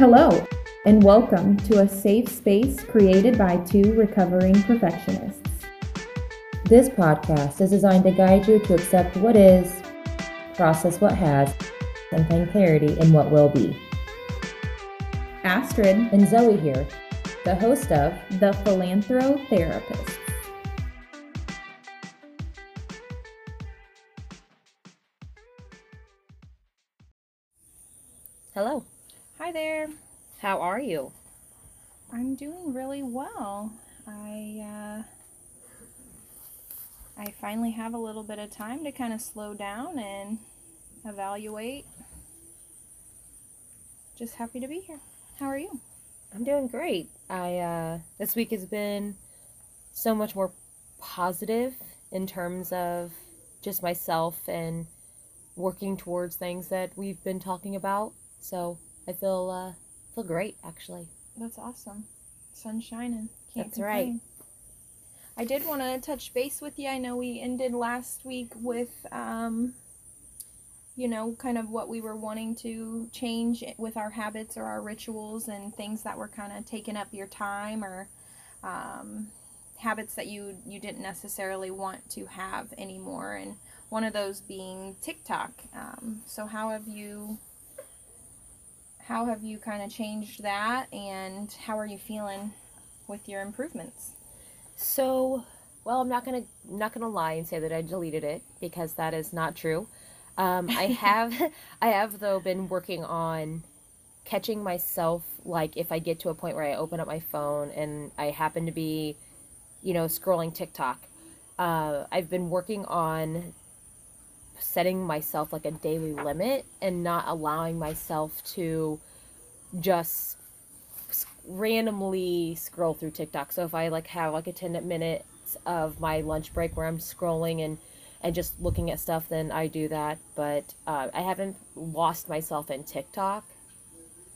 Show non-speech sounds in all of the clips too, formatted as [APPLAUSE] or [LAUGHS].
Hello, and welcome to a safe space created by two recovering perfectionists. This podcast is designed to guide you to accept what is, process what has, and find clarity in what will be. Astrid, And Zoe here, the host of the Philanthrotherapist. Hello. Hi there. How are you? I'm doing really well. I uh, I finally have a little bit of time to kind of slow down and evaluate. Just happy to be here. How are you? I'm doing great. I uh this week has been so much more positive in terms of just myself and working towards things that we've been talking about. So I feel uh feel great actually. That's awesome. Sun shining. Can't That's right. I did want to touch base with you. I know we ended last week with, um, you know, kind of what we were wanting to change with our habits or our rituals and things that were kind of taking up your time or um, habits that you you didn't necessarily want to have anymore. And one of those being TikTok. Um, so how have you? How have you kind of changed that, and how are you feeling with your improvements? So, well, I'm not gonna not gonna lie and say that I deleted it because that is not true. Um, I [LAUGHS] have I have though been working on catching myself like if I get to a point where I open up my phone and I happen to be, you know, scrolling TikTok. Uh, I've been working on setting myself like a daily limit and not allowing myself to just randomly scroll through TikTok. So if I like have like a 10 minutes of my lunch break where I'm scrolling and and just looking at stuff, then I do that. But uh, I haven't lost myself in TikTok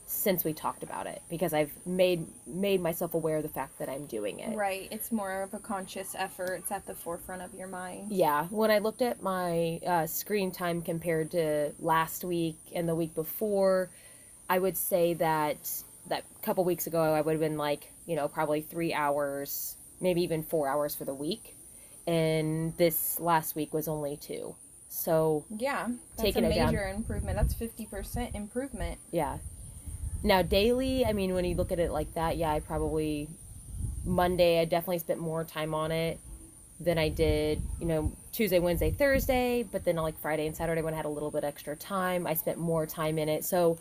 since we talked about it because I've made made myself aware of the fact that I'm doing it. Right. It's more of a conscious effort. It's at the forefront of your mind. Yeah, when I looked at my uh, screen time compared to last week and the week before, I would say that that couple weeks ago I would have been like, you know, probably three hours, maybe even four hours for the week, and this last week was only two. So Yeah. That's Taking a major improvement. That's 50% improvement. yeah. Now daily, I mean, when you look at it like that, yeah, I probably Monday I definitely spent more time on it than I did, you know, Tuesday, Wednesday, Thursday, but then like Friday and Saturday when I had a little bit extra time, I spent more time in it. So,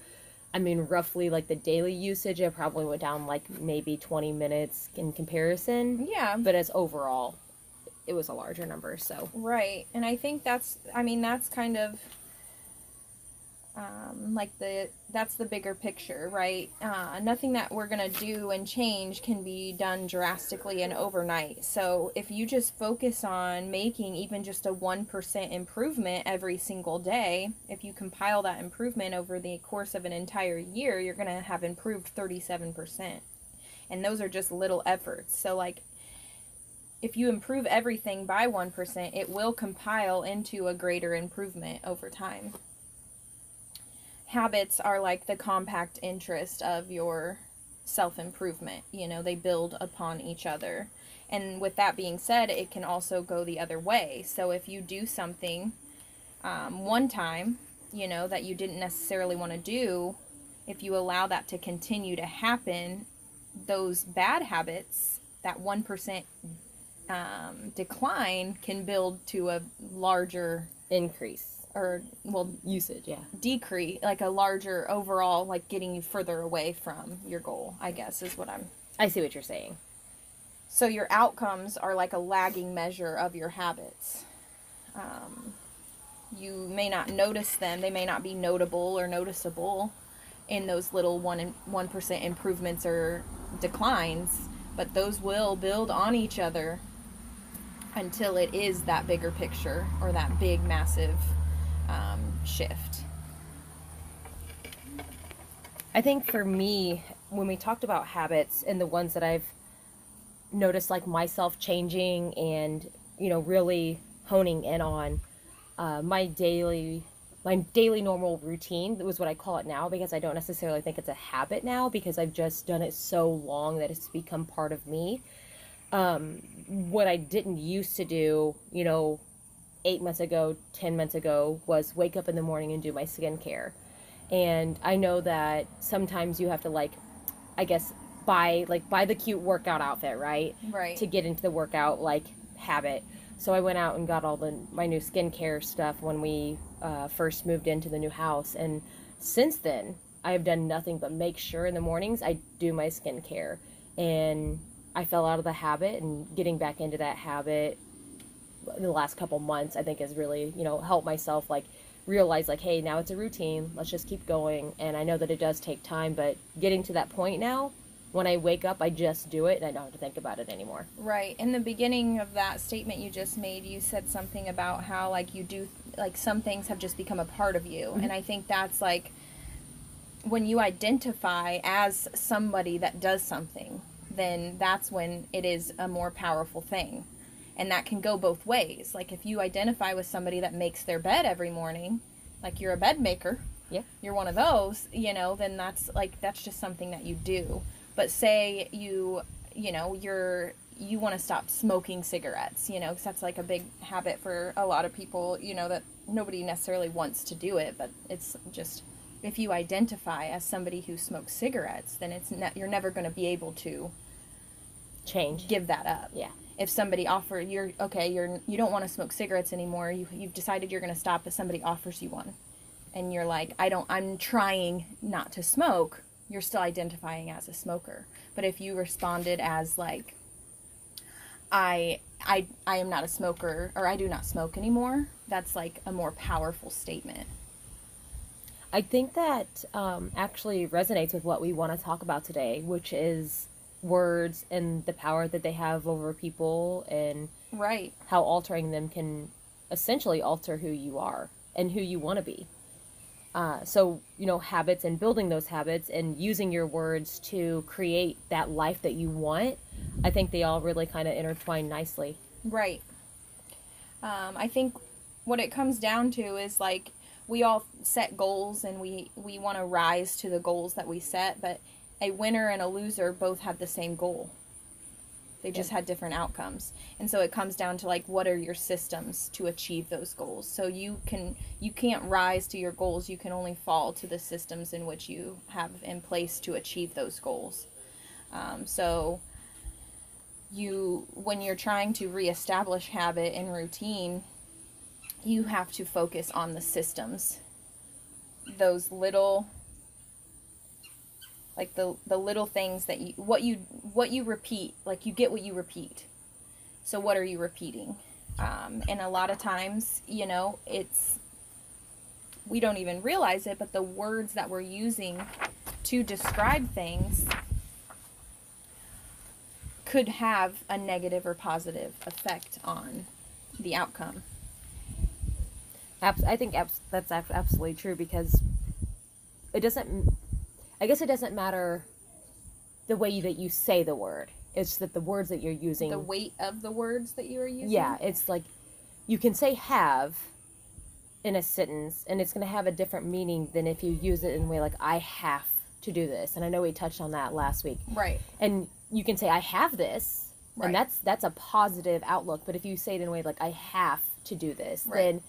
I mean, roughly like the daily usage, I probably went down like maybe 20 minutes in comparison, Yeah. but as overall, it was a larger number. So, Right. And I think that's, I mean, that's kind of. Um, like the that's the bigger picture right? Uh, nothing that we're gonna do and change can be done drastically and overnight. So if you just focus on making even just a 1% improvement every single day if you compile that improvement over the course of an entire year you're gonna have improved 37% and those are just little efforts. So like if you improve everything by 1% it will compile into a greater improvement over time habits are like the compound interest of your self improvement. You know, they build upon each other. And with that being said, it can also go the other way. So if you do something um, one time, you know, that you didn't necessarily want to do, if you allow that to continue to happen, those bad habits, that 1% um, decline can build to a larger increase or well usage, yeah. decrease like a larger overall like getting you further away from your goal i guess is what i'm I see what you're saying. so your outcomes are like a lagging measure of your habits um, you may not notice them they may not be notable or noticeable in those little one and one percent improvements or declines but those will build on each other until it is that bigger picture or that big massive um, shift I think for me, when we talked about habits and the ones that I've noticed, like myself changing and, you know, really honing in on, uh, my daily my daily normal routine was what I call it now because I don't necessarily think it's a habit now because I've just done it so long that it's become part of me. Um, what I didn't used to do, you know, eight months ago, 10 months ago, was wake up in the morning and do my skincare. And I know that sometimes you have to, like, I guess, buy, like, buy the cute workout outfit, right? Right. To get into the workout, like, habit. So I went out and got all the my new skincare stuff when we uh, first moved into the new house, and since then I have done nothing but make sure in the mornings I do my skincare, and I fell out of the habit, and getting back into that habit the last couple months I think has really you know helped myself like realize like hey now it's a routine let's just keep going and I know that it does take time but getting to that point now when I wake up, I just do it and I don't have to think about it anymore. Right. In the beginning of that statement you just made, you said something about how like you do like some things have just become a part of you. Mm-hmm. And I think that's like when you identify as somebody that does something, then that's when it is a more powerful thing. And that can go both ways. Like if you identify with somebody that makes their bed every morning, like you're a bed maker, Yeah. you're one of those, you know, then that's like that's just something that you do. But say you, you know, you're you want to stop smoking cigarettes, you know, because that's like a big habit for a lot of people, you know, that nobody necessarily wants to do it, but it's just if you identify as somebody who smokes cigarettes, then it's ne- you're never going to be able to Change. give that up. Yeah. If somebody offer you're okay, you're you don't want to smoke cigarettes anymore. You you've decided you're going to stop, but somebody offers you one, and you're like, I don't. I'm trying not to smoke. You're still identifying as a smoker. But if you responded as like, I I I am not a smoker or I do not smoke anymore, that's like a more powerful statement. I think that um, actually resonates with what we want to talk about today, which is words and the power that they have over people and Right. how altering them can essentially alter who you are and who you want to be. Uh, so, you know, habits and building those habits and using your words to create that life that you want, I think they all really kind of intertwine nicely. Right. Um, I think what it comes down to is like we all set goals and we we want to rise to the goals that we set, but a winner and a loser both have the same goal. They just had different outcomes. And so it comes down to like what are your systems to achieve those goals. So you can you can't rise to your goals, you can only fall to the systems in which you have in place to achieve those goals. Um, so you when you're trying to reestablish habit and routine you have to focus on the systems those little like the the little things that you what you what you repeat like you get what you repeat so what are you repeating um, and a lot of times you know it's we don't even realize it but the words that we're using to describe things could have a negative or positive effect on the outcome. I think that's absolutely true because it doesn't. I guess it doesn't matter the way that you say the word. It's that the words that you're using. The weight of the words that you are using. yeah, it's like you can say "have" in a sentence, and it's going to have a different meaning than if you use it in a way like "I have to do this." And I know we touched on that last week. Right. And you can say "I have this," Right. and that's that's a positive outlook. But if you say it in a way like "I have to do this," Right. then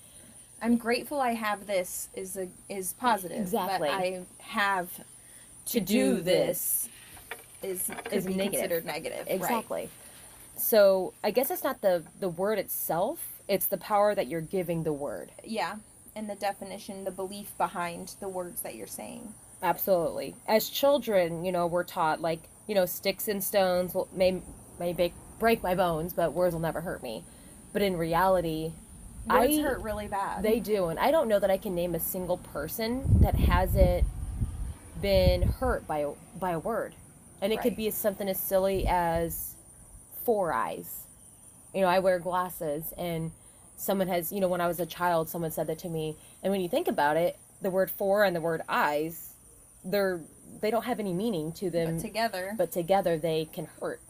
I'm grateful I have this is a is positive. Exactly. I have to do this is is negative. considered negative. Exactly. So I guess it's not the the word itself; it's the power that you're giving the word. Yeah. And the definition, the belief behind the words that you're saying. Absolutely. As children, you know, we're taught like you know, sticks and stones will may may break break my bones, but words will never hurt me. But in reality, Words I hurt really bad. they do, and I don't know that I can name a single person that hasn't been hurt by a, by a word. And it could be something as silly as four eyes. You know, I wear glasses, and someone has, you know, when I was a child, someone said that to me. And when you think about it, the word four and the word eyes, they're they don't have any meaning to them, but together. but together they can hurt.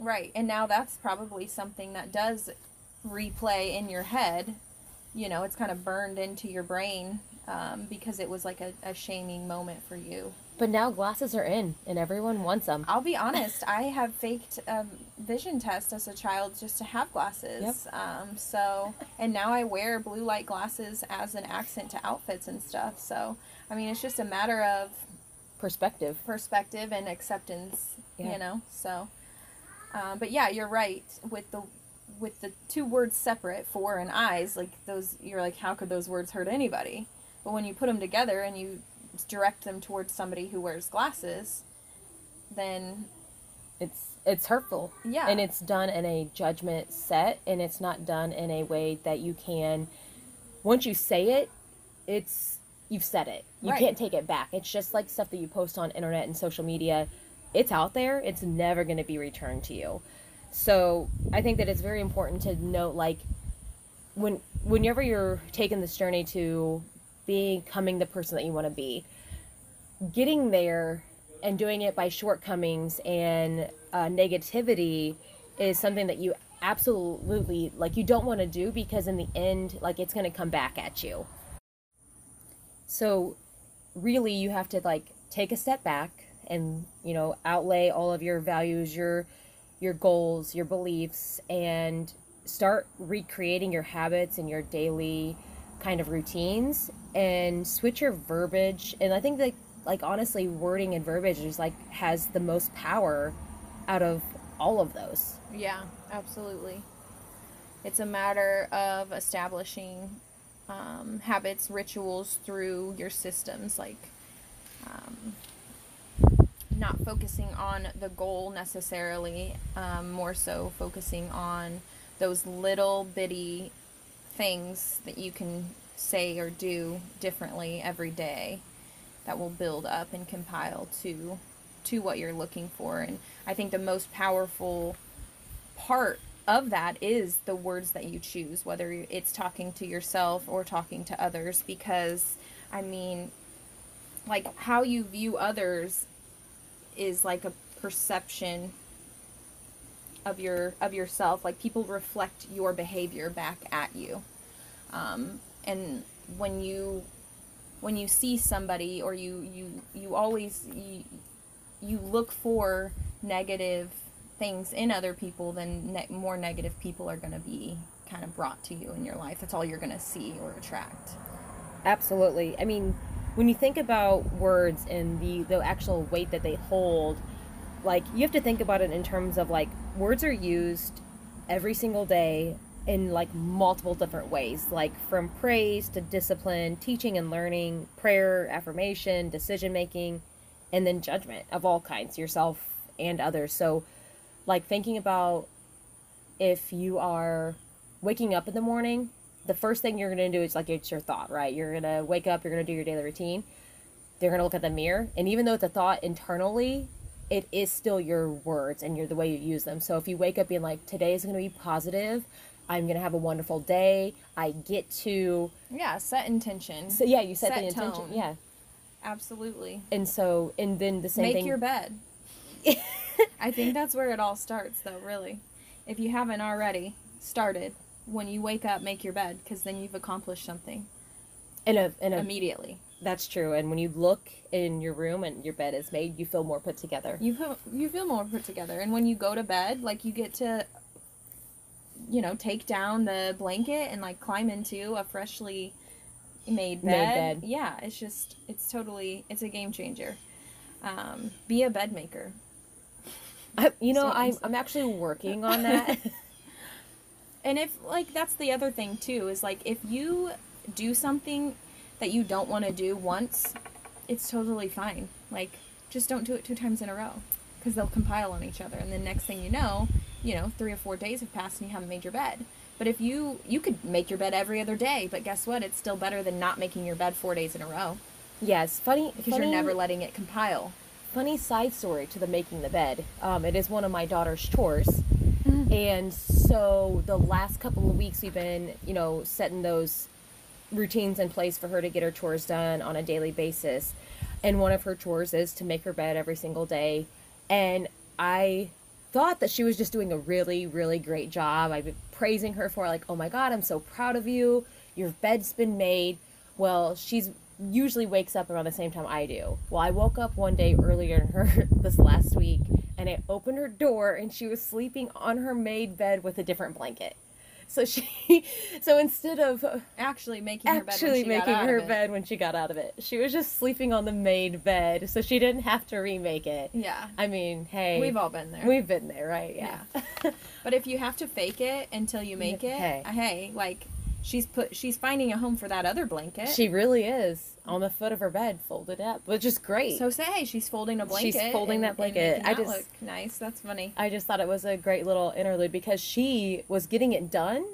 Right. And now that's probably something that does replay in your head. You know, it's kind of burned into your brain um, because it was like a, a shaming moment for you. But now glasses are in, and everyone wants them. I'll be honest, [LAUGHS] I have faked a vision test as a child just to have glasses. Yep. Um, so, and now I wear blue light glasses as an accent to outfits and stuff. So, I mean, it's just a matter of Perspective. perspective and acceptance, Yeah. you know. So, um, but yeah, you're right with the with the two words separate, for and eyes. Like those, you're like, how could those words hurt anybody? But when you put them together and you direct them towards somebody who wears glasses, then It's it's hurtful. Yeah. And it's done in a judgment set, and it's not done in a way that you can. Once you say it, it's you've said it. You Right. can't take it back. It's just like stuff that you post on internet and social media. It's out there. It's never going to be returned to you. So I think that it's very important to note, like, when whenever you're taking this journey to becoming the person that you want to be, getting there and doing it by shortcomings and uh, negativity is something that you absolutely like you don't want to do because in the end like it's going to come back at you. So really you have to like take a step back and you know outlay all of your values your your goals your beliefs and start recreating your habits and your daily kind of routines and switch your verbiage and i think that like honestly wording and verbiage is like has the most power out of all of those yeah, absolutely. It's a matter of establishing um, habits, rituals through your systems, like um, not focusing on the goal necessarily, um, more so focusing on those little bitty things that you can say or do differently every day that will build up and compile to to what you're looking for. And i think the most powerful part of that is the words that you choose whether it's talking to yourself or talking to others because i mean like how you view others is like a perception of your of yourself. Like people reflect your behavior back at you. Um, and when you when you see somebody or you you you always you, you look for negative things in other people then ne- more negative people are going to be kind of brought to you in your life that's all you're going to see or attract Absolutely. I mean, when you think about words and the the actual weight that they hold, like you have to think about it in terms of like words are used every single day in like multiple different ways, like from praise to discipline, teaching and learning, prayer, affirmation, decision making, and then judgment of all kinds, yourself and others. So, like thinking about if you are waking up in the morning, the first thing you're going to do is like it's your thought, right? You're going to wake up, you're going to do your daily routine. They're going to look at the mirror, and even though it's a thought internally, it is still your words and you're the way you use them. So if you wake up being like today is going to be positive, I'm going to have a wonderful day. I get to yeah set intention so yeah, you set, Set the intention. tone. Yeah. absolutely And so and then the same make thing your bed [LAUGHS] i think that's where it all starts though really if you haven't already started when you wake up make your bed because then you've accomplished something in a in a immediately that's true. And when you look in your room and your bed is made, you feel more put together. you feel you feel more put together and when you go to bed like you get to you know take down the blanket and like climb into a freshly made Made bed, bed. yeah it's just it's totally it's a game changer um, be a bed maker I, you know, So I'm. I'm actually working on that. [LAUGHS] [LAUGHS] and if like that's the other thing too is like if you do something that you don't want to do once it's totally fine like just don't do it two times in a row because they'll compile on each other and then next thing you know you know three or four days have passed and you haven't made your bed but if you you could make your bed every other day but guess what it's still better than not making your bed four days in a row yes, funny because funny, you're never letting it compile funny side story to the making the bed. Um, it is one of my daughter's chores, and so the last couple of weeks we've been, you know, setting those routines in place for her to get her chores done on a daily basis. And one of her chores is to make her bed every single day. And I thought that she was just doing a really, really great job. I've been praising her for like, oh my god, I'm so proud of you. Your bed's been made. Well, she's usually wakes up around the same time I do. Well, I woke up one day earlier than her [LAUGHS] this last week and I opened her door and she was sleeping on her made bed with a different blanket. So she, [LAUGHS] so instead of Actually making her bed. when actually she got making out her of it. bed when she got out of it, she was just sleeping on the made bed, so she didn't have to remake it. Yeah. I mean, hey, We've all been there. we've been there, right? Yeah. But if you have to fake it until you make [LAUGHS] it, Hey. hey, like she's put she's finding a home for that other blanket. she really is on the foot of her bed, folded up, which is great. so say she's folding a blanket. She's folding and- that blanket. I just- look nice. That's funny. I just thought it was a great little interlude because she was getting it done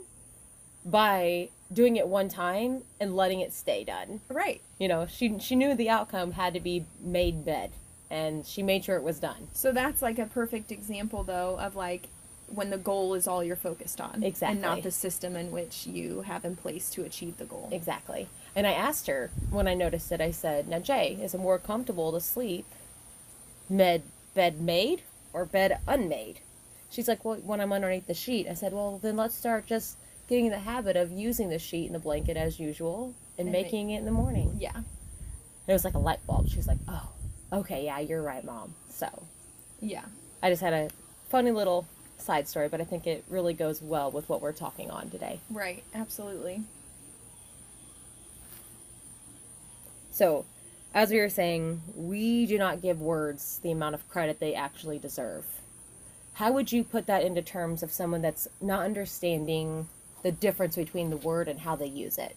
by doing it one time and letting it stay done. Right. You know, she she knew the outcome had to be made bed, and she made sure it was done. So that's like a perfect example though of like when the goal is all you're focused on. Exactly. And not the system in which you have in place to achieve the goal. Exactly. And I asked her when I noticed it. I said, "Now, Jay, is it more comfortable to sleep med bed made or bed unmade?" She's like, "Well, when I'm underneath the sheet." I said, "Well, then let's start just getting in the habit of using the sheet and the blanket as usual and And making it in the morning." Yeah. It was like a light bulb. She's like, "Oh, okay, yeah, you're right, mom." So Yeah. I just had a funny little side story, but I think it really goes well with what we're talking on today. Right. Absolutely. So, as we were saying, we do not give words the amount of credit they actually deserve. How would you put that into terms of someone that's not understanding the difference between the word and how they use it?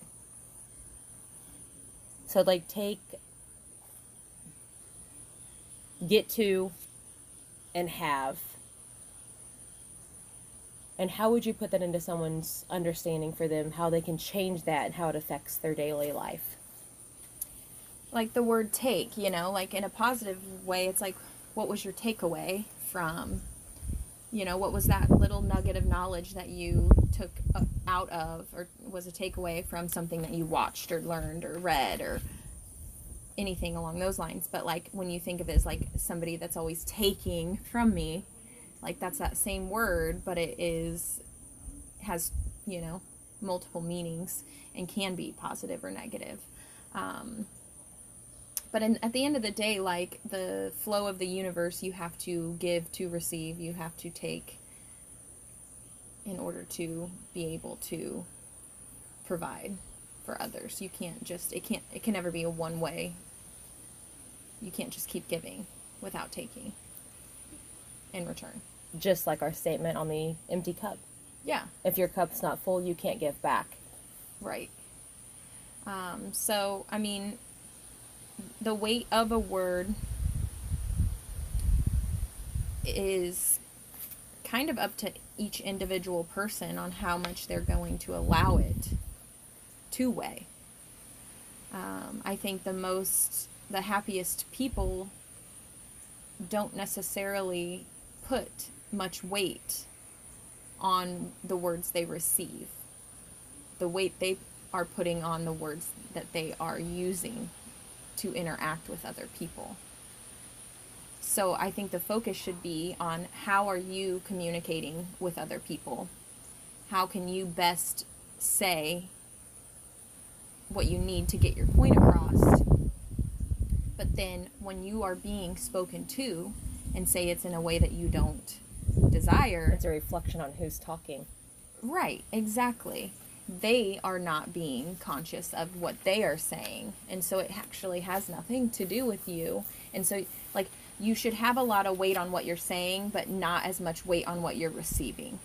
So, like, take get to and have. And how would you put that into someone's understanding for them, how they can change that and how it affects their daily life? Like the word take, you know, like in a positive way, it's like, what was your takeaway from, you know, what was that little nugget of knowledge that you took uh, out of, or was a takeaway from something that you watched or learned or read or anything along those lines. But like when you think of it as like somebody that's always taking from me, like that's that same word, but it is, has, you know, multiple meanings and can be positive or negative. Um, but in, at the end of the day like the flow of the universe you have to give to receive you have to take in order to be able to provide for others you can't just it can't it can never be a one way you can't just keep giving without taking in return Just like our statement on the empty cup. yeah If your cup's not full, you can't give back. Right. Um, so, I mean, the weight of a word is kind of up to each individual person on how much they're going to allow it to weigh. Um, I think the most, the happiest people don't necessarily put much weight on the words they receive the weight they are putting on the words that they are using to interact with other people. So I think the focus should be on how are you communicating with other people? How can you best say what you need to get your point across? But then when you are being spoken to and say it's in a way that you don't desire, It's a reflection on who's talking. Right, exactly. They are not being conscious of what they are saying. And so it actually has nothing to do with you. And so, like, you should have a lot of weight on what you're saying, but not as much weight on what you're receiving.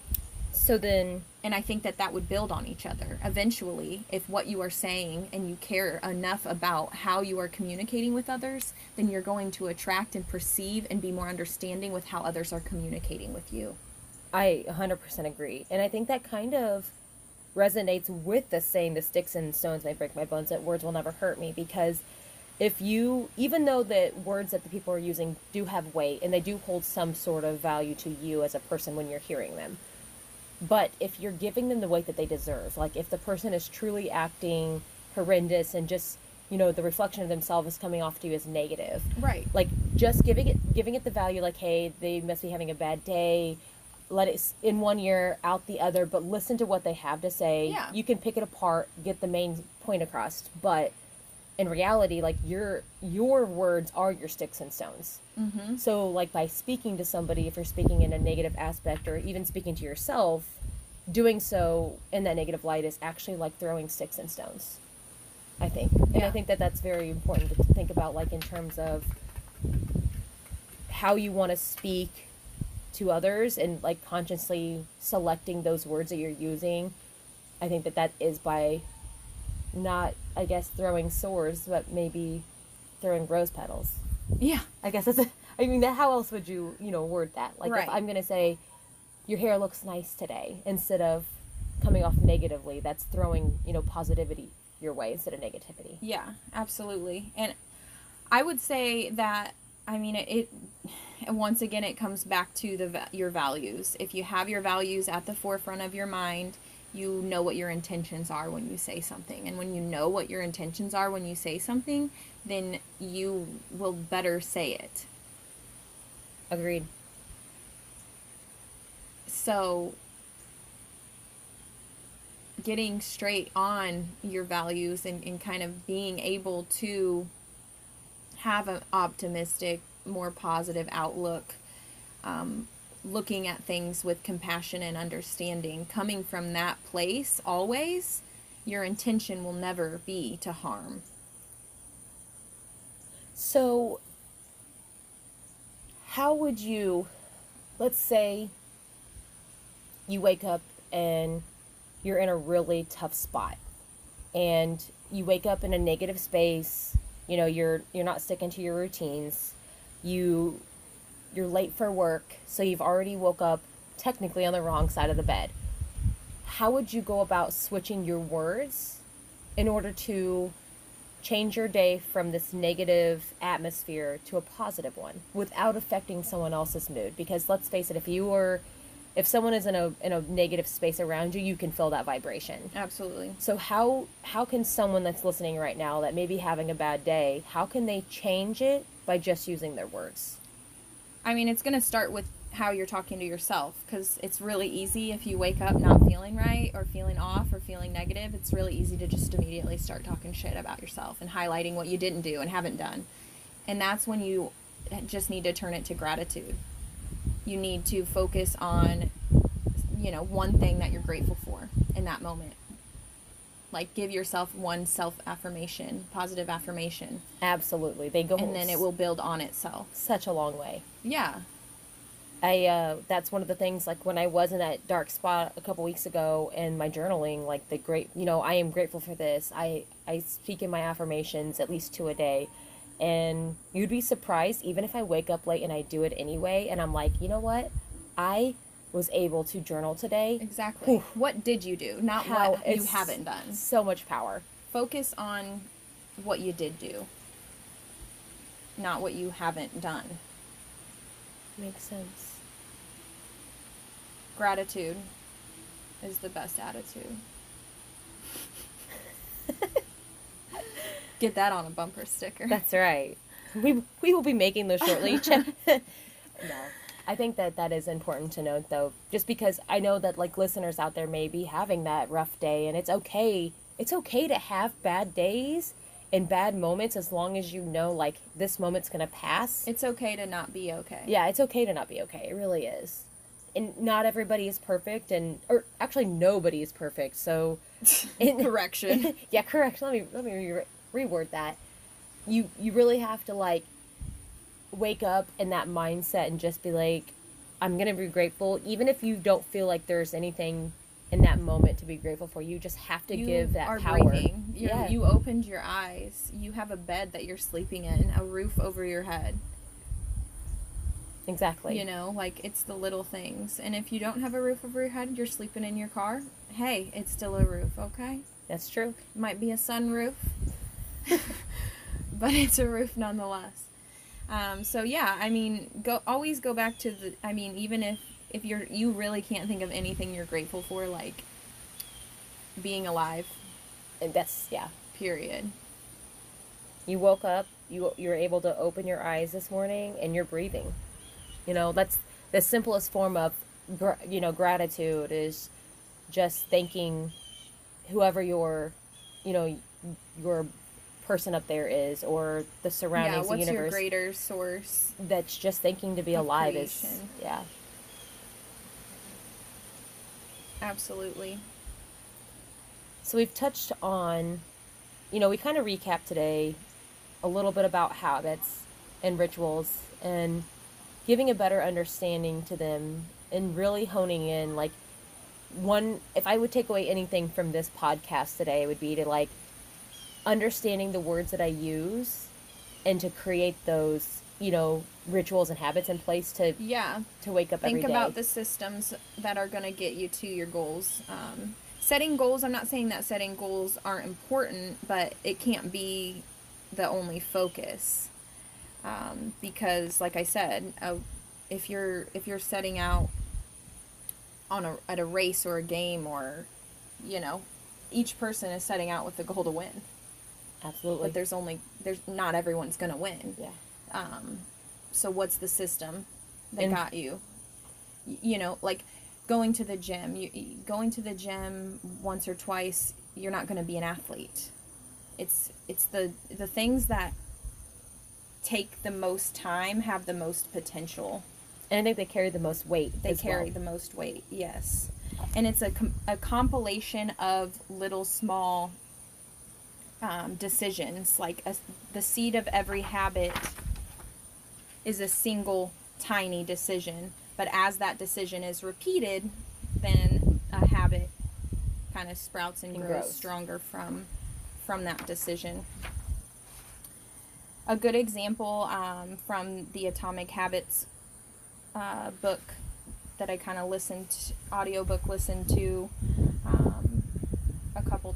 So then, And I think that that would build on each other. Eventually, if what you are saying and you care enough about how you are communicating with others, then you're going to attract and perceive and be more understanding with how others are communicating with you. I 100% agree. And I think that kind of resonates with the saying, the sticks and stones may break my bones, that words will never hurt me. Because if you, even though the words that the people are using do have weight and they do hold some sort of value to you as a person when you're hearing them, but if you're giving them the weight that they deserve, like if the person is truly acting horrendous and just, you know, the reflection of themselves is coming off to you as negative, Right. like just giving it giving it the value like hey they must be having a bad day let it in one ear out the other but listen to what they have to say Yeah. you can pick it apart get the main point across but in reality like your your words are your sticks and stones Mm-hmm. so like by speaking to somebody if you're speaking in a negative aspect or even speaking to yourself doing so in that negative light is actually like throwing sticks and stones i think and i think that that's very important to think about like in terms of how you want to speak to others and like consciously selecting those words that you're using i think that that is by not i guess throwing swords but maybe throwing rose petals Yeah. I guess that's. A, I mean, that, how else would you, you know, word that? Like, Right. if I'm gonna say, your hair looks nice today, instead of coming off negatively, that's throwing, you know, positivity your way instead of negativity. Yeah, absolutely. And I would say that I mean it, it once again it comes back to the your values. If you have your values at the forefront of your mind, you know what your intentions are when you say something. And when you know what your intentions are when you say something, then you will better say it. Agreed. So getting straight on your values and, and kind of being able to have an optimistic, more positive outlook, um, looking at things with compassion and understanding, coming from that place always, your intention will never be to harm. So, how would you, let's say, you wake up and you're in a really tough spot, and you wake up in a negative space. You know, you're you're not sticking to your routines. You you're late for work, so you've already woke up technically on the wrong side of the bed. How would you go about switching your words in order to change your day from this negative atmosphere to a positive one without affecting someone else's mood because let's face it if you were if someone is in a in a negative space around you you can feel that vibration Absolutely. so how how can someone that's listening right now that may be having a bad day how can they change it by just using their words I mean, it's going to start with how you're talking to yourself because it's really easy if you wake up not feeling right or feeling off or feeling negative. It's really easy to just immediately start talking shit about yourself and highlighting what you didn't do and haven't done. And that's when you just need to turn it to gratitude. You need to focus on, you know, one thing that you're grateful for in that moment. Like give yourself one self affirmation, positive affirmation, absolutely they go and then it will build on itself. such a long way Yeah. I uh, that's one of the things like when I was in that dark spot a couple weeks ago in my journaling, like the great, you know, I am grateful for this. I I speak in my affirmations at least two a day, and you'd be surprised even if I wake up late and I do it anyway, and I'm like, you know what, I was able to journal today. Exactly. Whew. What did you do? Not How what you haven't done. So much power. Focus on what you did do, not what you haven't done. Makes sense. Gratitude is the best attitude. [LAUGHS] Get that on a bumper sticker. That's right. We we will be making those shortly. [LAUGHS] [LAUGHS] no, I think that that is important to note, though, just because I know that like listeners out there may be having that rough day, and it's okay. It's okay to have bad days and bad moments as long as you know like this moment's gonna pass. it's okay to not be okay. yeah, it's okay to not be okay. It really is. And not everybody is perfect, and or actually nobody is perfect. So, [LAUGHS] in- Correction. [LAUGHS] yeah, correction. Let me let me re- reword that. You you really have to like wake up in that mindset and just be like, I'm gonna be grateful, even if you don't feel like there's anything in that moment to be grateful for. You just have to you give that are power. breathing. You, Yeah. you opened your eyes. You have a bed that you're sleeping in, a roof over your head. Exactly. You know, like it's the little things. And if you don't have a roof over your head, you're sleeping in your car. Hey, it's still a roof, okay? That's true. It might be a sunroof, [LAUGHS] but it's a roof nonetheless. Um, so yeah, I mean, go always go back to the. I mean, even if if you're you really can't think of anything you're grateful for, like being alive. And that's yeah. Period. You woke up, you you're able to open your eyes this morning and you're breathing. You know, that's the simplest form of you know, gratitude is just thanking whoever your, you know, your person up there is or the Yeah, what's the your greater source? that's just thinking to be alive is yeah. Absolutely. So we've touched on, you know, we kind of recap today a little bit about habits and rituals and giving a better understanding to them and really honing in like one if I would take away anything from this podcast today it would be to like understanding the words that I use and to create those, you know, rituals and habits in place to Yeah. to wake up every Think about the systems that are going to get you to your goals. Um, setting goals, I'm not saying that setting goals aren't important, but it can't be the only focus. Um, because, like I said, uh, if you're if you're setting out on a at a race or a game or, you know, each person is setting out with the goal to win. Absolutely. But there's only there's not everyone's going to win. yeah. Um, so what's the system that And- got you? You know, like going to the gym. You going to the gym once or twice. You're not going to be an athlete. It's it's the the things that take the most time have the most potential. And I think they carry the most weight. They carry well. the most weight. Yes, and it's a com- a compilation of little small um, decisions. Like a, the seed of every habit is a single tiny decision, but as that decision is repeated, then a habit kind of sprouts and, And grows, grows. stronger from from that decision. A good example um, from the Atomic Habits uh, book that I kind of listened, to audiobook listened to um,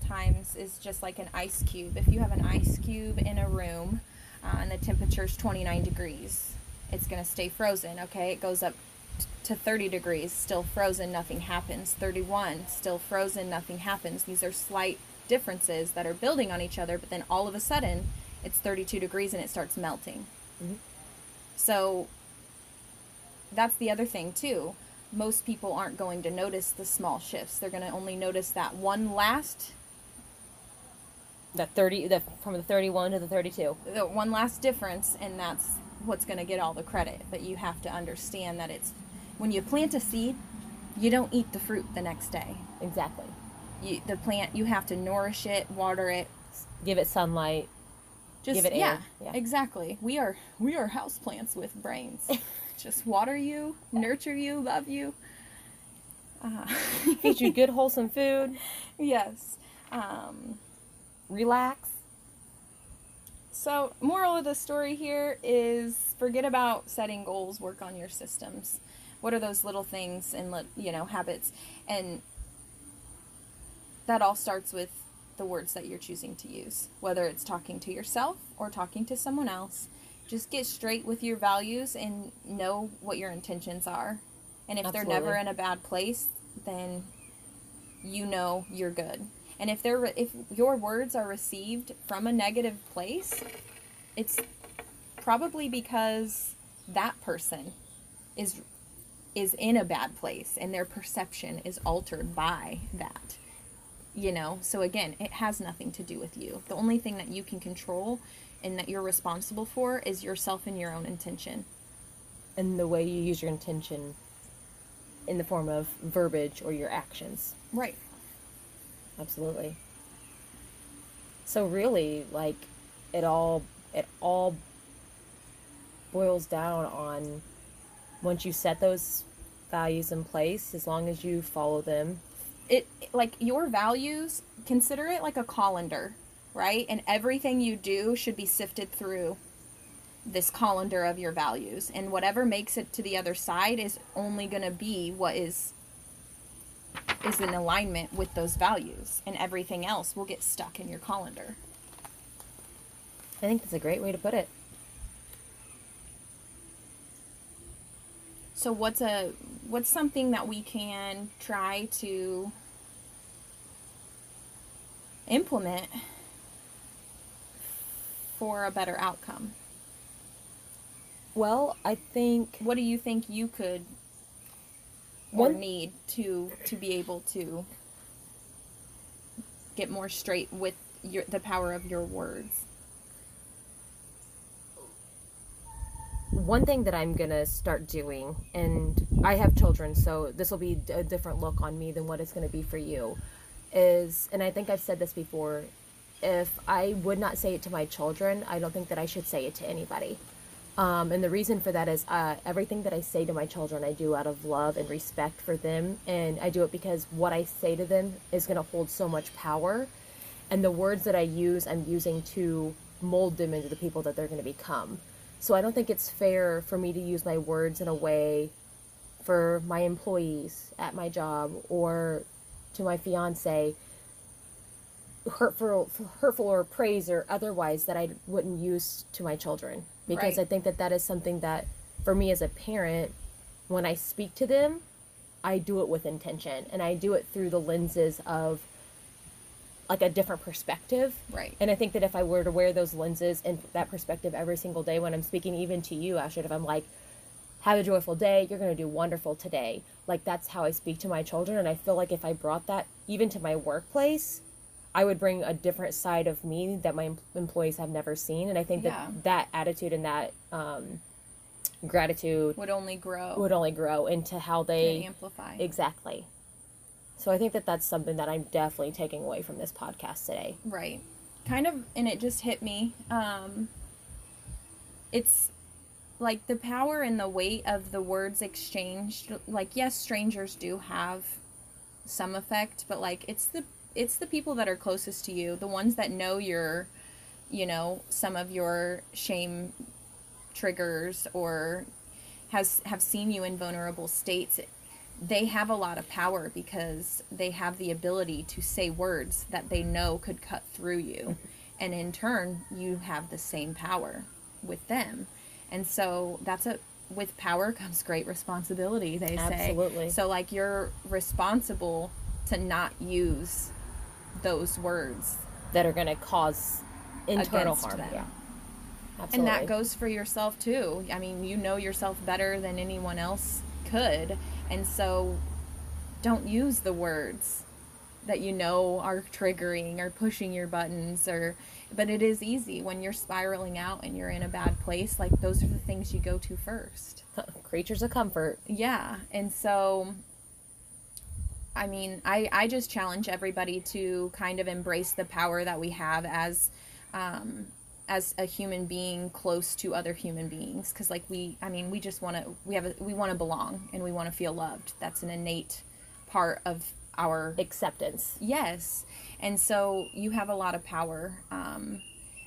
a couple times is just like an ice cube. If you have an ice cube in a room uh, and the temperature is 29 degrees, it's going to stay frozen, okay? It goes up to 30 degrees, still frozen, nothing happens. 31, still frozen, nothing happens. These are slight differences that are building on each other, but then all of a sudden it's 32 degrees and it starts melting. Mhm. So that's the other thing too. Most people aren't going to notice the small shifts. They're going to only notice that one last That thirty, the from the thirty-one to the thirty-two. the one last difference and that's what's going to get all the credit. But you have to understand that it's when you plant a seed, you don't eat the fruit the next day. Exactly. You, the plant you have to nourish it, water it, Give it sunlight. just Give it yeah, air, yeah. exactly. We are we are houseplants with brains. [LAUGHS] just water you, nurture you, love you. Uh, Feed you good, wholesome food. [LAUGHS] yes. Um, Relax. So, moral of the story here is forget about setting goals, work on your systems. What are those little things and you know habits and that all starts with the words that you're choosing to use, whether it's talking to yourself or talking to someone else. Just get straight with your values and know what your intentions are. And if they're never in a bad place, then you know you're good. And if they're if your words are received from a negative place, it's probably because that person is is in a bad place and their perception is altered by that. You know, so again, it has nothing to do with you. The only thing that you can control and that you're responsible for is yourself and your own intention. And the way you use your intention in the form of verbiage or your actions. Right. Absolutely. So really, like it all it all boils down on once you set those values in place, as long as you follow them. it like your values consider it like a colander right and everything you do should be sifted through this colander of your values and whatever makes it to the other side is only going to be what is is in alignment with those values and everything else will get stuck in your colander I think that's a great way to put it. so what's a what's something that we can try to implement for a better outcome Well, I think what do you think you could or One- need to to be able to get more straight with your the power of your words. one thing that I'm gonna start doing, and I have children, so this will be a different look on me than what it's gonna be for you, is, and I think I've said this before, if I would not say it to my children, I don't think that I should say it to anybody. Um, and the reason for that is uh, everything that I say to my children, I do out of love and respect for them. And I do it because what I say to them is going to hold so much power. And the words that I use, I'm using to mold them into the people that they're going to become. So I don't think it's fair for me to use my words in a way for my employees at my job or to my fiance hurtful hurtful or praise or otherwise that I wouldn't use to my children because Right. I think that that is something that for me as a parent when I speak to them I do it with intention and I do it through the lenses of like a different perspective Right. and I think that if I were to wear those lenses and that perspective every single day when I'm speaking, even to you, Ashton, if I'm like, have a joyful day, you're going to do wonderful today. Like, that's how I speak to my children. And I feel like if I brought that even to my workplace, I would bring a different side of me that my employees have never seen. And I think that Yeah. that attitude and that um, gratitude Would only grow would only grow into how and they. amplify. Exactly. So I think that that's something that I'm definitely taking away from this podcast today. Right. Kind of, and it just hit me. Um, it's like the power and the weight of the words exchanged. Like, yes, strangers do have some effect, but like it's the it's the people that are closest to you, the ones that know your, you know, some of your shame triggers or has have seen you in vulnerable states they have a lot of power because they have the ability to say words that they know could cut through you. [LAUGHS] and in turn, you have the same power with them. And so that's a with power [LAUGHS] comes great responsibility, they say. Absolutely. So like you're responsible to not use those words. that are going to cause internal harm. them. Yeah. And that goes for yourself too. I mean, you know yourself better than anyone else could. And so don't use the words that you know are triggering or pushing your buttons or but it is easy when you're spiraling out and you're in a bad place like those are the things you go to first. [LAUGHS] creatures of comfort. Yeah, and so I mean, I I just challenge everybody to kind of embrace the power that we have as um as a human being close to other human beings cuz like we I mean, we just want to we have a, we want to belong and we want to feel loved. That's an innate part of our Acceptance. Yes. And so you have a lot of power. Um,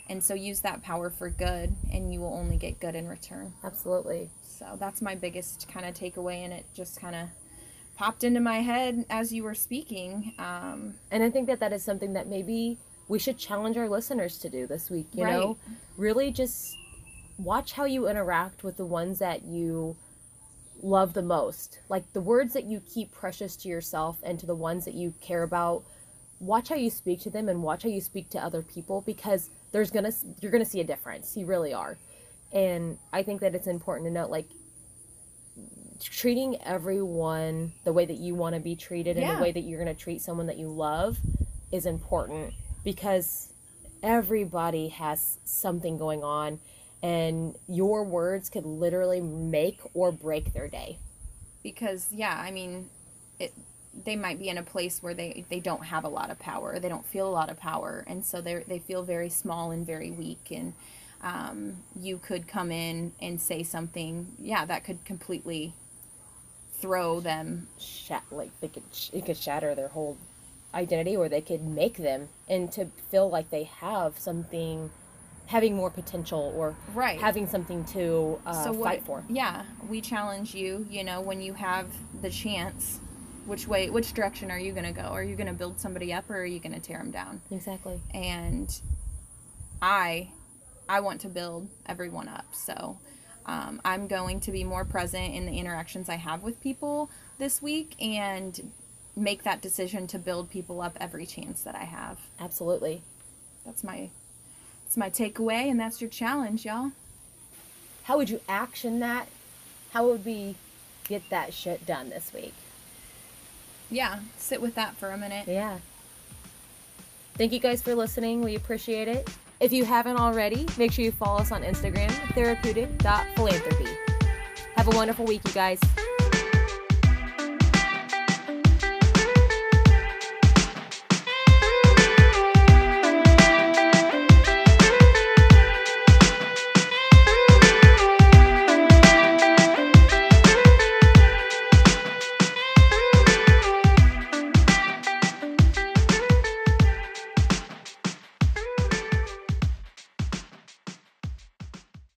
and so use that power for good, and you will only get good in return. Absolutely. So that's my biggest kind of takeaway, and it just kind of popped into my head as you were speaking. Um, And I think that that is something that maybe we should challenge our listeners to do this week. You know, really just watch how you interact with the ones that you love the most. Like the words that you keep precious to yourself and to the ones that you care about. Watch how you speak to them and watch how you speak to other people because there's gonna you're gonna see a difference. You really are. And I think that it's important to note like treating everyone the way that you want to be treated and the way that you're going to treat someone that you love is important because everybody has something going on and your words could literally make or break their day. because yeah, I mean, it they might be in a place where they they don't have a lot of power. They don't feel a lot of power, and so they they feel very small and very weak. And um, you could come in and say something, yeah, that could completely throw them. Shat like they could sh- it could shatter their whole identity or they could make them and to feel like they have something having more potential or Right. having something to uh, so what, fight for. Yeah, we challenge you. You know, when you have the chance, which way, which direction are you going to go? Are you going to build somebody up, or are you going to tear them down? Exactly. and I I want to build everyone up. So um, I'm going to be more present in the interactions I have with people this week and make that decision to build people up every chance that I have. Absolutely. That's my that's my takeaway and that's your challenge, y'all. How would you action that? How would we get that shit done this week? yeah, sit with that for a minute. Yeah. Thank you guys for listening. We appreciate it. If you haven't already, make sure you follow us on Instagram, therapeutic.philanthropy. Have a wonderful week, you guys.